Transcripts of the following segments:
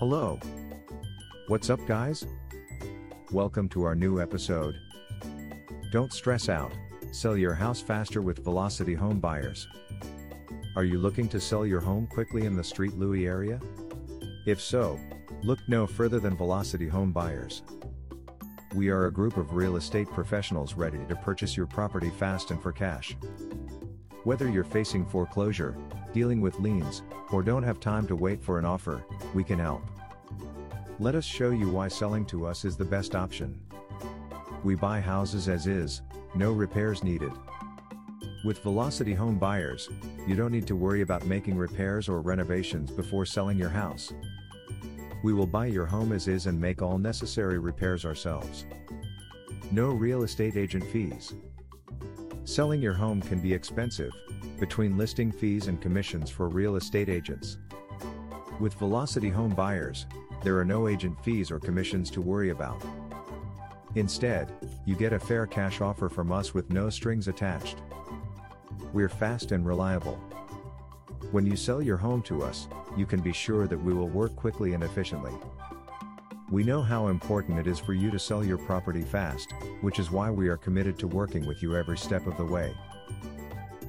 Hello. What's up, guys? Welcome to our new episode. Don't stress out, sell your house faster with Velocity Home Buyers. Are you looking to sell your home quickly in the St. Louis area? If so, look no further than Velocity Home Buyers. We are a group of real estate professionals ready to purchase your property fast and for cash. Whether you're facing foreclosure, dealing with liens, or don't have time to wait for an offer, we can help. Let us show you why selling to us is the best option. We buy houses as is, no repairs needed. With Velocity Home Buyers, you don't need to worry about making repairs or renovations before selling your house. We will buy your home as is and make all necessary repairs ourselves. No real estate agent fees. Selling your home can be expensive, between listing fees and commissions for real estate agents. With Velocity Home Buyers, there are no agent fees or commissions to worry about. Instead, you get a fair cash offer from us with no strings attached. We're fast and reliable. When you sell your home to us, you can be sure that we will work quickly and efficiently. We know how important it is for you to sell your property fast, which is why we are committed to working with you every step of the way.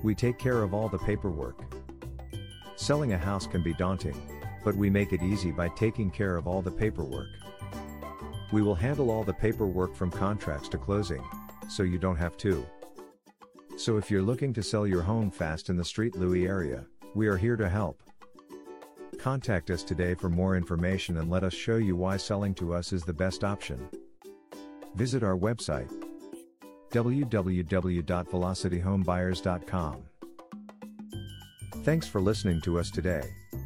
We take care of all the paperwork. Selling a house can be daunting, but we make it easy by taking care of all the paperwork. We will handle all the paperwork from contracts to closing, so you don't have to. So if you're looking to sell your home fast in the St. Louis area, we are here to help. Contact us today for more information and let us show you why selling to us is the best option. Visit our website www.velocityhomebuyers.com. Thanks for listening to us today.